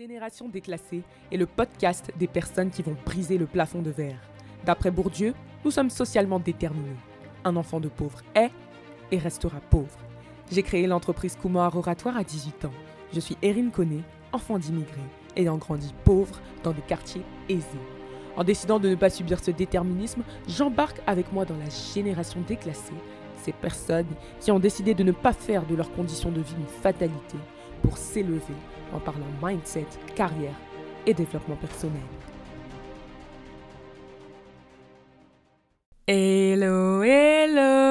Génération déclassée est le podcast des personnes qui vont briser le plafond de verre. D'après Bourdieu, nous sommes socialement déterminés. Un enfant de pauvre est et restera pauvre. J'ai créé l'entreprise Kumar Oratoire à 18 ans. Je suis Erin Conné, enfant d'immigrés, ayant grandi pauvre dans des quartiers aisés. En décidant de ne pas subir ce déterminisme, j'embarque avec moi dans la génération déclassée, ces personnes qui ont décidé de ne pas faire de leurs conditions de vie une fatalité pour s'élever en parlant mindset, carrière et développement personnel. Hello, hello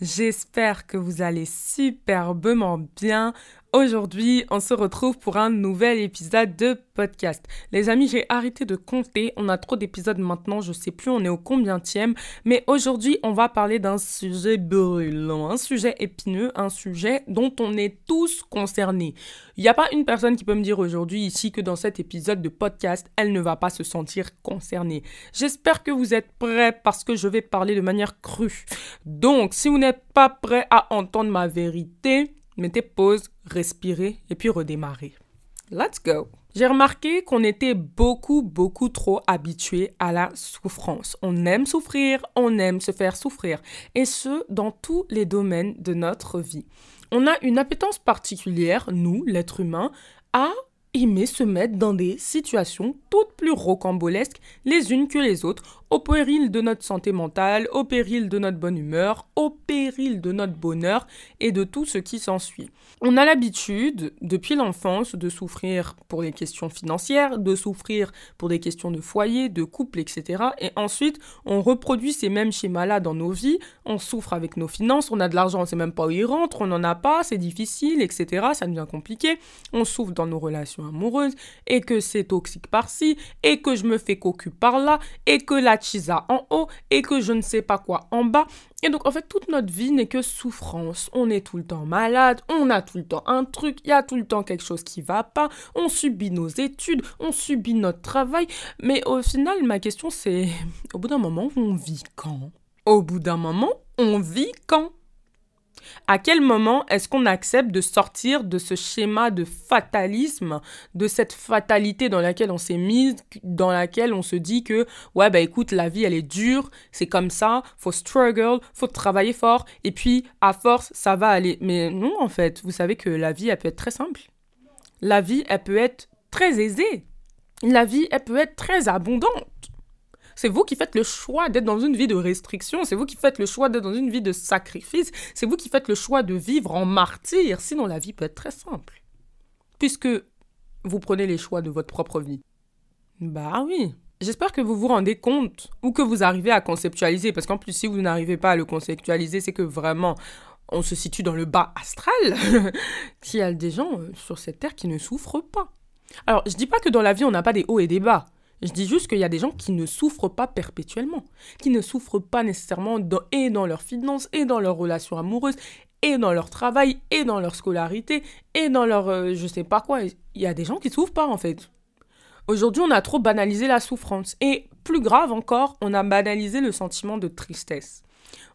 J'espère que vous allez superbement bien. Aujourd'hui, on se retrouve pour un nouvel épisode de podcast. Les amis, j'ai arrêté de compter. On a trop d'épisodes maintenant. Je sais plus on est au combientième. Mais aujourd'hui, on va parler d'un sujet brûlant, un sujet épineux, un sujet dont on est tous concernés. Il n'y a pas une personne qui peut me dire aujourd'hui ici que dans cet épisode de podcast, elle ne va pas se sentir concernée. J'espère que vous êtes prêts parce que je vais parler de manière crue. Donc, si vous n'êtes pas prêts à entendre ma vérité, mettez pause, respirez et puis redémarrez. Let's go. J'ai remarqué qu'on était beaucoup, beaucoup trop habitués à la souffrance. On aime souffrir, on aime se faire souffrir. Et ce, dans tous les domaines de notre vie. On a une appétence particulière, nous, l'être humain, à aimer se mettre dans des situations toutes plus rocambolesques les unes que les autres, au péril de notre santé mentale, au péril de notre bonne humeur, au péril de notre bonheur et de tout ce qui s'ensuit. On a l'habitude, depuis l'enfance, de souffrir pour les questions financières, de souffrir pour des questions de foyer, de couple, etc. Et ensuite, on reproduit ces mêmes schémas-là dans nos vies, on souffre avec nos finances, on a de l'argent, on sait même pas où il rentre, on n'en a pas, c'est difficile, etc. Ça devient compliqué. On souffre dans nos relations amoureuses, et que c'est toxique par-ci, et que je me fais cocu par-là, et que la chisa en haut et que je ne sais pas quoi en bas. Et donc, en fait, toute notre vie n'est que souffrance. On est tout le temps malade, on a tout le temps un truc, il y a tout le temps quelque chose qui va pas, on subit nos études, on subit notre travail. Mais au final, ma question, c'est au bout d'un moment, on vit quand? Au bout d'un moment, on vit quand? À quel moment est-ce qu'on accepte de sortir de ce schéma de fatalisme, de cette fatalité dans laquelle on s'est mis, dans laquelle on se dit que, ouais, bah écoute, la vie, elle est dure, c'est comme ça, faut struggle, faut travailler fort, et puis, à force, ça va aller. Mais non, en fait, vous savez que la vie, elle peut être très simple. La vie, elle peut être très aisée. La vie, elle peut être très abondante. C'est vous qui faites le choix d'être dans une vie de restriction. C'est vous qui faites le choix d'être dans une vie de sacrifice. C'est vous qui faites le choix de vivre en martyr. Sinon, la vie peut être très simple. Puisque vous prenez les choix de votre propre vie. Bah oui. J'espère que vous vous rendez compte ou que vous arrivez à conceptualiser. Parce qu'en plus, si vous n'arrivez pas à le conceptualiser, c'est que vraiment, on se situe dans le bas astral. Qu'il y a des gens euh, sur cette terre qui ne souffrent pas. Alors, je dis pas que dans la vie, on n'a pas des hauts et des bas. Je dis juste qu'il y a des gens qui ne souffrent pas perpétuellement, qui ne souffrent pas nécessairement dans, et dans leurs finances, et dans leurs relations amoureuses, et dans leur travail, et dans leur scolarité, et dans leur euh, je sais pas quoi. Il y a des gens qui souffrent pas en fait. Aujourd'hui, on a trop banalisé la souffrance. Et plus grave encore, on a banalisé le sentiment de tristesse.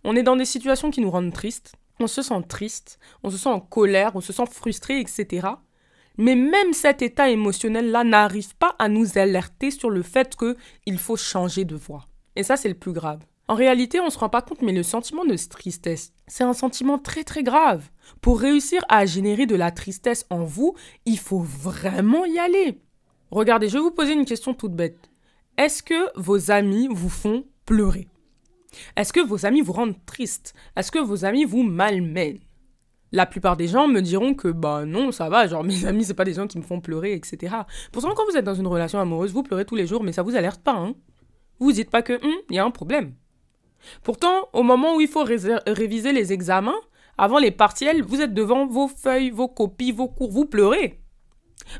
On est dans des situations qui nous rendent tristes. On se sent triste, on se sent en colère, on se sent frustré, etc. Mais même cet état émotionnel-là n'arrive pas à nous alerter sur le fait qu'il faut changer de voie. Et ça, c'est le plus grave. En réalité, on ne se rend pas compte, mais le sentiment de tristesse, c'est un sentiment très très grave. Pour réussir à générer de la tristesse en vous, il faut vraiment y aller. Regardez, je vais vous poser une question toute bête. Est-ce que vos amis vous font pleurer? Est-ce que vos amis vous rendent triste? Est-ce que vos amis vous malmènent? La plupart des gens me diront que bah non, ça va, genre mes amis, c'est pas des gens qui me font pleurer, etc. Pourtant, quand vous êtes dans une relation amoureuse, vous pleurez tous les jours, mais ça vous alerte pas, hein. Vous dites pas que, hum, il y a un problème. Pourtant, au moment où il faut réviser les examens, avant les partiels, vous êtes devant vos feuilles, vos copies, vos cours, vous pleurez.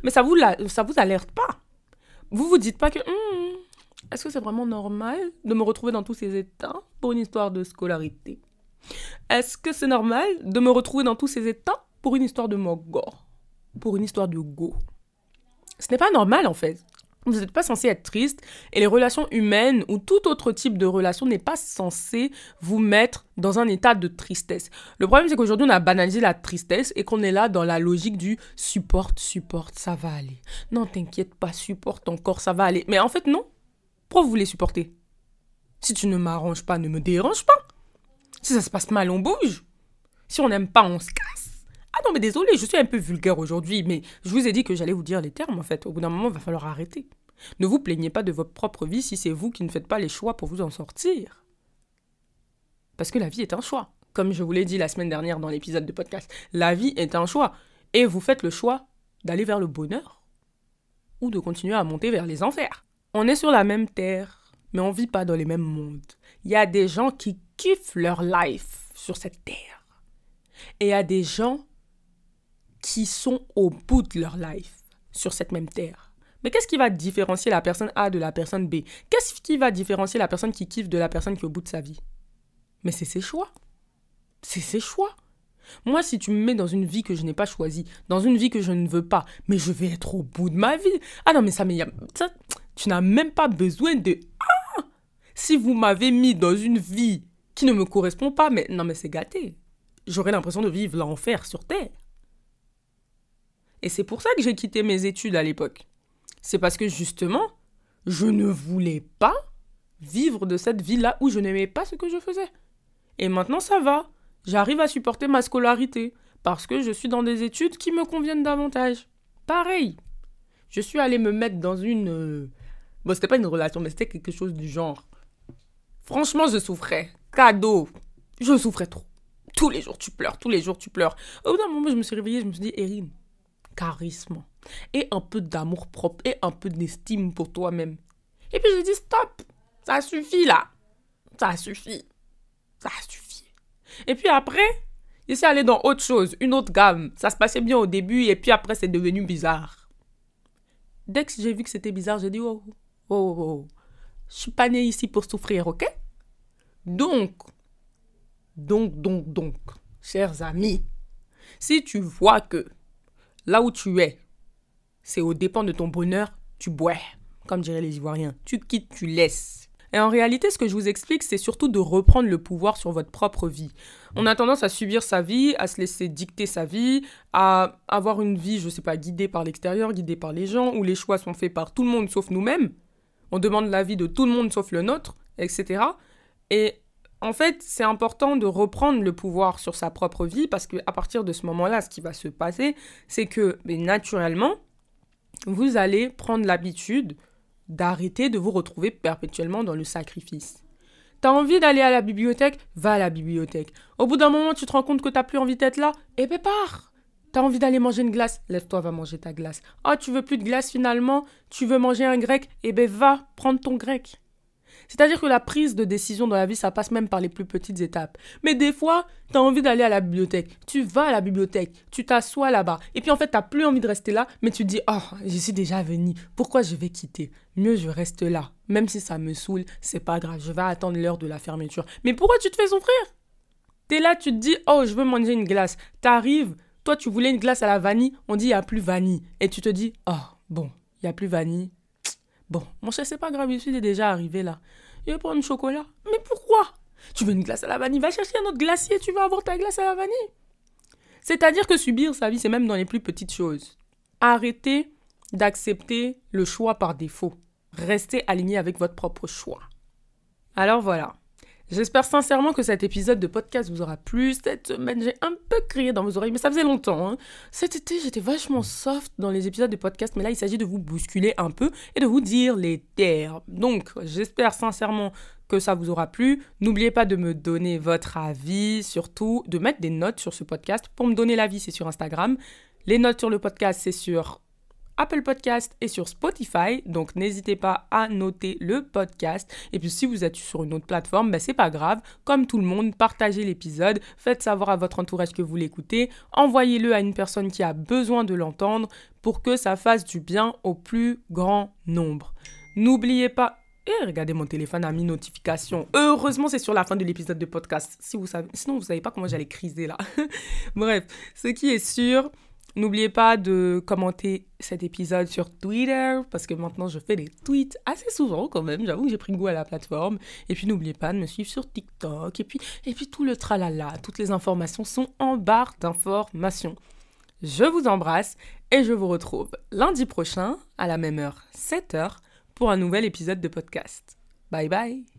Mais ça vous, vous alerte pas. Vous vous dites pas que, hum, est-ce que c'est vraiment normal de me retrouver dans tous ces états pour une histoire de scolarité? Est-ce que c'est normal de me retrouver dans tous ces états pour une histoire de Mogor Pour une histoire de Go? Ce n'est pas normal en fait. Vous n'êtes pas censé être triste et les relations humaines ou tout autre type de relation n'est pas censé vous mettre dans un état de tristesse. Le problème, c'est qu'aujourd'hui, on a banalisé la tristesse et qu'on est là dans la logique du supporte, supporte, ça va aller. Non, t'inquiète pas, supporte encore, ça va aller. Mais en fait, non. Pourquoi vous voulez supporter? Si tu ne m'arranges pas, ne me dérange pas. Si ça se passe mal, on bouge. Si on n'aime pas, on se casse. Ah non, mais désolé, je suis un peu vulgaire aujourd'hui, mais je vous ai dit que j'allais vous dire les termes, en fait. Au bout d'un moment, il va falloir arrêter. Ne vous plaignez pas de votre propre vie si c'est vous qui ne faites pas les choix pour vous en sortir. Parce que la vie est un choix. Comme je vous l'ai dit la semaine dernière dans l'épisode de podcast, la vie est un choix. Et vous faites le choix d'aller vers le bonheur ou de continuer à monter vers les enfers. On est sur la même terre, mais on ne vit pas dans les mêmes mondes. Il y a des gens qui kiffent leur life sur cette terre. Et a des gens qui sont au bout de leur life sur cette même terre. Mais qu'est-ce qui va différencier la personne A de la personne B? Qu'est-ce qui va différencier la personne qui kiffe de la personne qui est au bout de sa vie? Mais c'est ses choix. C'est ses choix. Moi, si tu me mets dans une vie que je n'ai pas choisie, dans une vie que je ne veux pas, mais je vais être au bout de ma vie. Ah non, mais ça, mais tu n'as même pas besoin de... Ah si vous m'avez mis dans une vie qui ne me correspond pas, mais non, mais c'est gâté. J'aurais l'impression de vivre l'enfer sur Terre. Et c'est pour ça que j'ai quitté mes études à l'époque. C'est parce que justement, je ne voulais pas vivre de cette vie-là où je n'aimais pas ce que je faisais. Et maintenant, ça va. J'arrive à supporter ma scolarité parce que je suis dans des études qui me conviennent davantage. Pareil. Je suis allée me mettre dans une... Euh, bon, c'était pas une relation, mais c'était quelque chose du genre. Franchement, je souffrais. Cadeau. Je souffrais trop. Tous les jours, tu pleures. Tous les jours, tu pleures. Au bout d'un moment, je me suis réveillée, je me suis dit, Erin, charisme. Et un peu d'amour propre. Et un peu d'estime pour toi-même. Et puis, j'ai dit, stop. Ça suffit, là. Ça suffit. Ça suffit. Et puis après, j'essaie d'aller dans autre chose, une autre gamme. Ça se passait bien au début et puis après, c'est devenu bizarre. Dès que j'ai vu que c'était bizarre, j'ai dit, oh, oh, oh, oh. Je suis pas née ici pour souffrir, ok? Donc, donc, donc, donc, chers amis, si tu vois que là où tu es, c'est au dépend de ton bonheur, tu bois, comme diraient les Ivoiriens. Tu quittes, tu laisses. Et en réalité, ce que je vous explique, c'est surtout de reprendre le pouvoir sur votre propre vie. On a tendance à subir sa vie, à se laisser dicter sa vie, à avoir une vie, je sais pas, guidée par l'extérieur, guidée par les gens, où les choix sont faits par tout le monde sauf nous-mêmes on demande l'avis de tout le monde sauf le nôtre, etc. Et en fait, c'est important de reprendre le pouvoir sur sa propre vie parce qu'à partir de ce moment-là, ce qui va se passer, c'est que naturellement, vous allez prendre l'habitude d'arrêter de vous retrouver perpétuellement dans le sacrifice. T'as envie d'aller à la bibliothèque? Va à la bibliothèque. Au bout d'un moment, tu te rends compte que t'as plus envie d'être là? Eh ben pars T'as envie d'aller manger une glace? Lève-toi, va manger ta glace. Oh, tu veux plus de glace finalement? Tu veux manger un grec? Eh ben va prendre ton grec. C'est-à-dire que la prise de décision dans la vie, ça passe même par les plus petites étapes. Mais des fois, tu as envie d'aller à la bibliothèque. Tu vas à la bibliothèque, tu t'assois là-bas. Et puis en fait, tu plus envie de rester là, mais tu dis, oh, je suis déjà venu. Pourquoi je vais quitter? Mieux, je reste là. Même si ça me saoule, c'est pas grave. Je vais attendre l'heure de la fermeture. Mais pourquoi tu te fais souffrir? T'es là, tu te dis, oh, je veux manger une glace. T'arrives, toi, tu voulais une glace à la vanille, on dit il n'y a plus vanille. Et tu te dis, oh, bon, il n'y a plus vanille. Bon, mon cher, c'est pas grave, je suis déjà arrivé là. Je vais prendre du chocolat. Mais pourquoi? Tu veux une glace à la vanille? Va chercher un autre glacier, tu vas avoir ta glace à la vanille. C'est-à-dire que subir sa vie, c'est même dans les plus petites choses. Arrêtez d'accepter le choix par défaut. Restez aligné avec votre propre choix. Alors voilà. J'espère sincèrement que cet épisode de podcast vous aura plu. Cette semaine, j'ai un peu crié dans vos oreilles, mais ça faisait longtemps. Hein. Cet été, j'étais vachement soft dans les épisodes de podcast, mais là, il s'agit de vous bousculer un peu et de vous dire les terres. Donc, j'espère sincèrement que ça vous aura plu. N'oubliez pas de me donner votre avis, surtout de mettre des notes sur ce podcast. Pour me donner l'avis, c'est sur Instagram. Les notes sur le podcast, c'est sur Apple Podcast et sur Spotify. Donc n'hésitez pas à noter le podcast. Et puis si vous êtes sur une autre plateforme, ben, c'est pas grave. Comme tout le monde, partagez l'épisode, faites savoir à votre entourage que vous l'écoutez, envoyez-le à une personne qui a besoin de l'entendre pour que ça fasse du bien au plus grand nombre. N'oubliez pas eh, regardez, mon téléphone a mis notification. Heureusement, c'est sur la fin de l'épisode de podcast. Si vous savez, sinon, vous savez pas comment j'allais criser là. Bref, ce qui est sûr, N'oubliez pas de commenter cet épisode sur Twitter, parce que maintenant je fais des tweets assez souvent quand même. J'avoue que j'ai pris goût à la plateforme. Et puis n'oubliez pas de me suivre sur TikTok. Et puis, et puis tout le tralala, toutes les informations sont en barre d'informations. Je vous embrasse et je vous retrouve lundi prochain à la même heure, 7h, pour un nouvel épisode de podcast. Bye bye